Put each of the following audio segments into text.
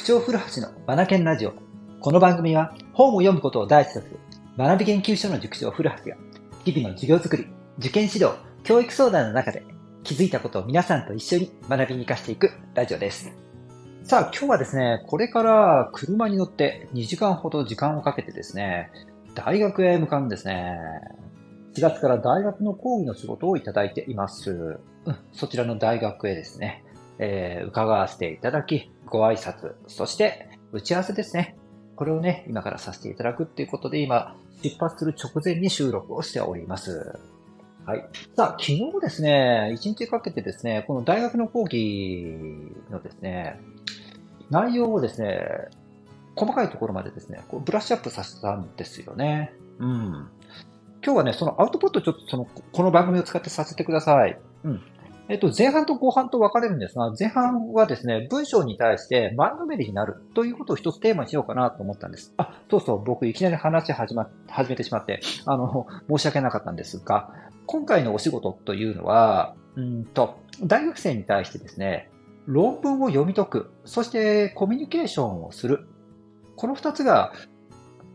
塾長古橋のマナケンラジオ。この番組は本を読むことを第一とする学び研究所の塾長古橋が日々の授業づくり、受験指導、教育相談の中で気づいたことを皆さんと一緒に学びに活かしていくラジオです。さあ今日はですね、これから車に乗って2時間ほど時間をかけてですね、大学へ向かうんですね。4月から大学の講義の仕事をいただいています。うん、そちらの大学へですね、えー、伺わせていただき、ご挨拶、そして打ち合わせですね。これをね、今からさせていただくっていうことで、今、出発する直前に収録をしております。はい。さあ、昨日ですね、1日かけてですね、この大学の講義のですね、内容をですね、細かいところまでですね、こうブラッシュアップさせたんですよね。うん。今日はね、そのアウトプットちょっとその、この番組を使ってさせてください。うん。えっと、前半と後半と分かれるんですが、前半はですね、文章に対して前のめりになるということを一つテーマにしようかなと思ったんです。あ、そうそう、僕いきなり話始ま、始めてしまって、あの、申し訳なかったんですが、今回のお仕事というのは、うんと、大学生に対してですね、論文を読み解く、そしてコミュニケーションをする。この二つが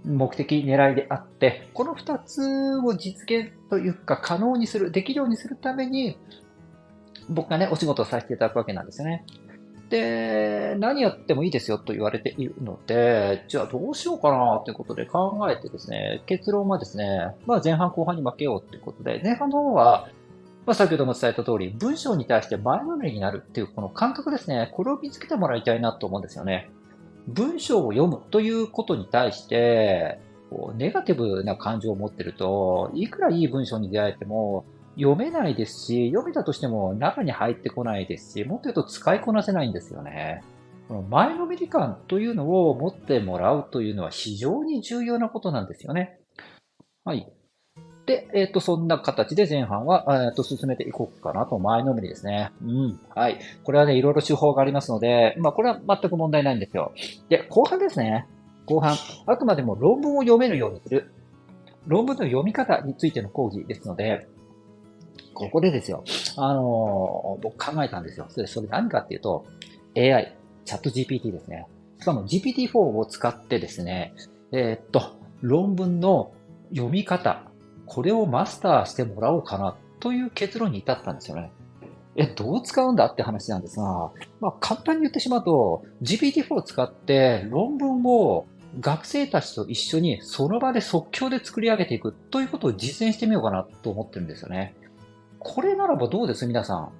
目的、狙いであって、この二つを実現というか可能にする、できるようにするために、僕がね、お仕事をさせていただくわけなんですよね。で、何やってもいいですよと言われているので、じゃあどうしようかなということで考えてですね、結論はですね、まあ前半後半に負けようということで、前半の方は、まあ先ほども伝えた通り、文章に対して前のめりになるっていうこの感覚ですね、これを見つけてもらいたいなと思うんですよね。文章を読むということに対して、こうネガティブな感情を持ってると、いくらいい文章に出会えても、読めないですし、読めたとしても中に入ってこないですし、もっと言うと使いこなせないんですよね。この前のめり感というのを持ってもらうというのは非常に重要なことなんですよね。はい。で、えっ、ー、と、そんな形で前半は、えっ、ー、と、進めていこうかなと、前のめりですね。うん。はい。これはね、いろいろ手法がありますので、まあ、これは全く問題ないんですよ。で、後半ですね。後半。あくまでも論文を読めるようにする。論文の読み方についての講義ですので、ここでですよ、あのー、僕考えたんですよ。それ、それ何かっていうと、AI、チャット GPT ですね。しかも GPT-4 を使ってですね、えー、っと、論文の読み方、これをマスターしてもらおうかなという結論に至ったんですよね。え、どう使うんだって話なんですが、まあ、簡単に言ってしまうと、GPT-4 を使って論文を学生たちと一緒にその場で即興で作り上げていくということを実践してみようかなと思ってるんですよね。これならばどうです？皆さん。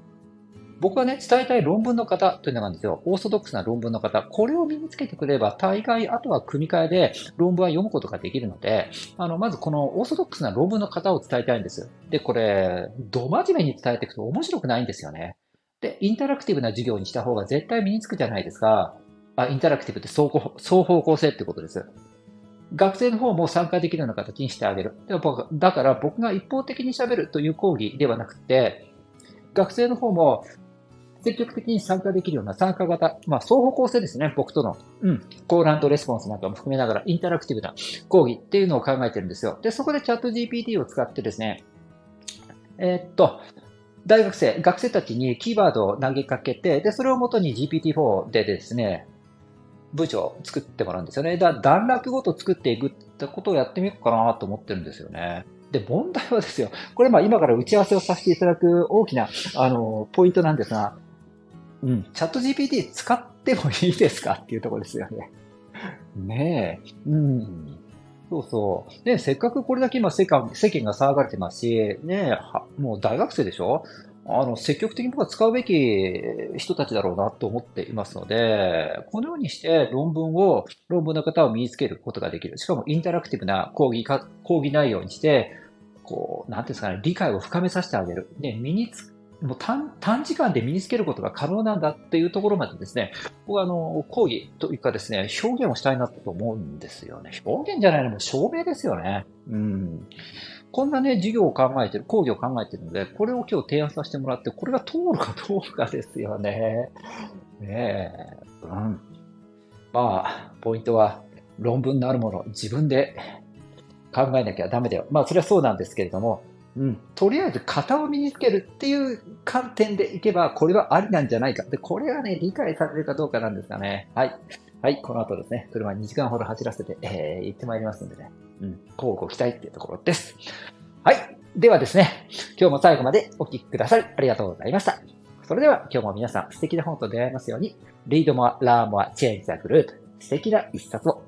僕がね、伝えたい論文の方というのがあるんですよ。オーソドックスな論文の方。これを身につけてくれば、大概、あとは組み替えで論文は読むことができるので、あの、まずこのオーソドックスな論文の方を伝えたいんです。で、これ、ど真面目に伝えていくと面白くないんですよね。で、インタラクティブな授業にした方が絶対身につくじゃないですか。あ、インタラクティブって双方向性ってことです。学生の方も参加できるような形にしてあげる。だから僕が一方的に喋るという講義ではなくて、学生の方も積極的に参加できるような参加型、まあ、双方向性ですね、僕との。うん。コーランレスポンスなんかも含めながら、インタラクティブな講義っていうのを考えてるんですよ。で、そこでチャット GPT を使ってですね、えー、っと、大学生、学生たちにキーワードを投げかけて、で、それをもとに GPT-4 でですね、部長を作ってもらうんですよね。だ段落ごと作っていくってことをやってみようかなと思ってるんですよね。で、問題はですよ、これまあ今から打ち合わせをさせていただく大きな、あの、ポイントなんですが、うん、チャット GPT 使ってもいいですかっていうとこですよね。ねえ。うん。そうそう。ねせっかくこれだけ今世間世間が騒がれてますし、ねえもう大学生でしょ？あの、積極的に僕は使うべき人たちだろうなと思っていますので、このようにして論文を、論文の方を身につけることができる。しかもインタラクティブな講義か、講義内容にして、こう、なんていうんですかね、理解を深めさせてあげる。で、身につ、もう短短時間で身につけることが可能なんだっていうところまでですね、僕はあの、講義というかですね、表現をしたいなと思うんですよね。表現じゃないのも証明ですよね。うん。こんなね、授業を考えてる、講義を考えてるので、これを今日提案させてもらって、これが通るかどうかですよね。ねえ。うん。まあ、ポイントは、論文のあるもの、自分で考えなきゃダメだよ。まあ、それはそうなんですけれども、うん。とりあえず型を身につけるっていう観点でいけば、これはありなんじゃないか。で、これがね、理解されるかどうかなんですかね。はい。はい、この後ですね、車2時間ほど走らせて、えー、行ってまいりますんでね、うん、交互期待っていうところです。はい。ではですね、今日も最後までお聴きくださりありがとうございました。それでは今日も皆さん素敵な本と出会えますように、Read More, Learn More, Change the Group 素敵な一冊を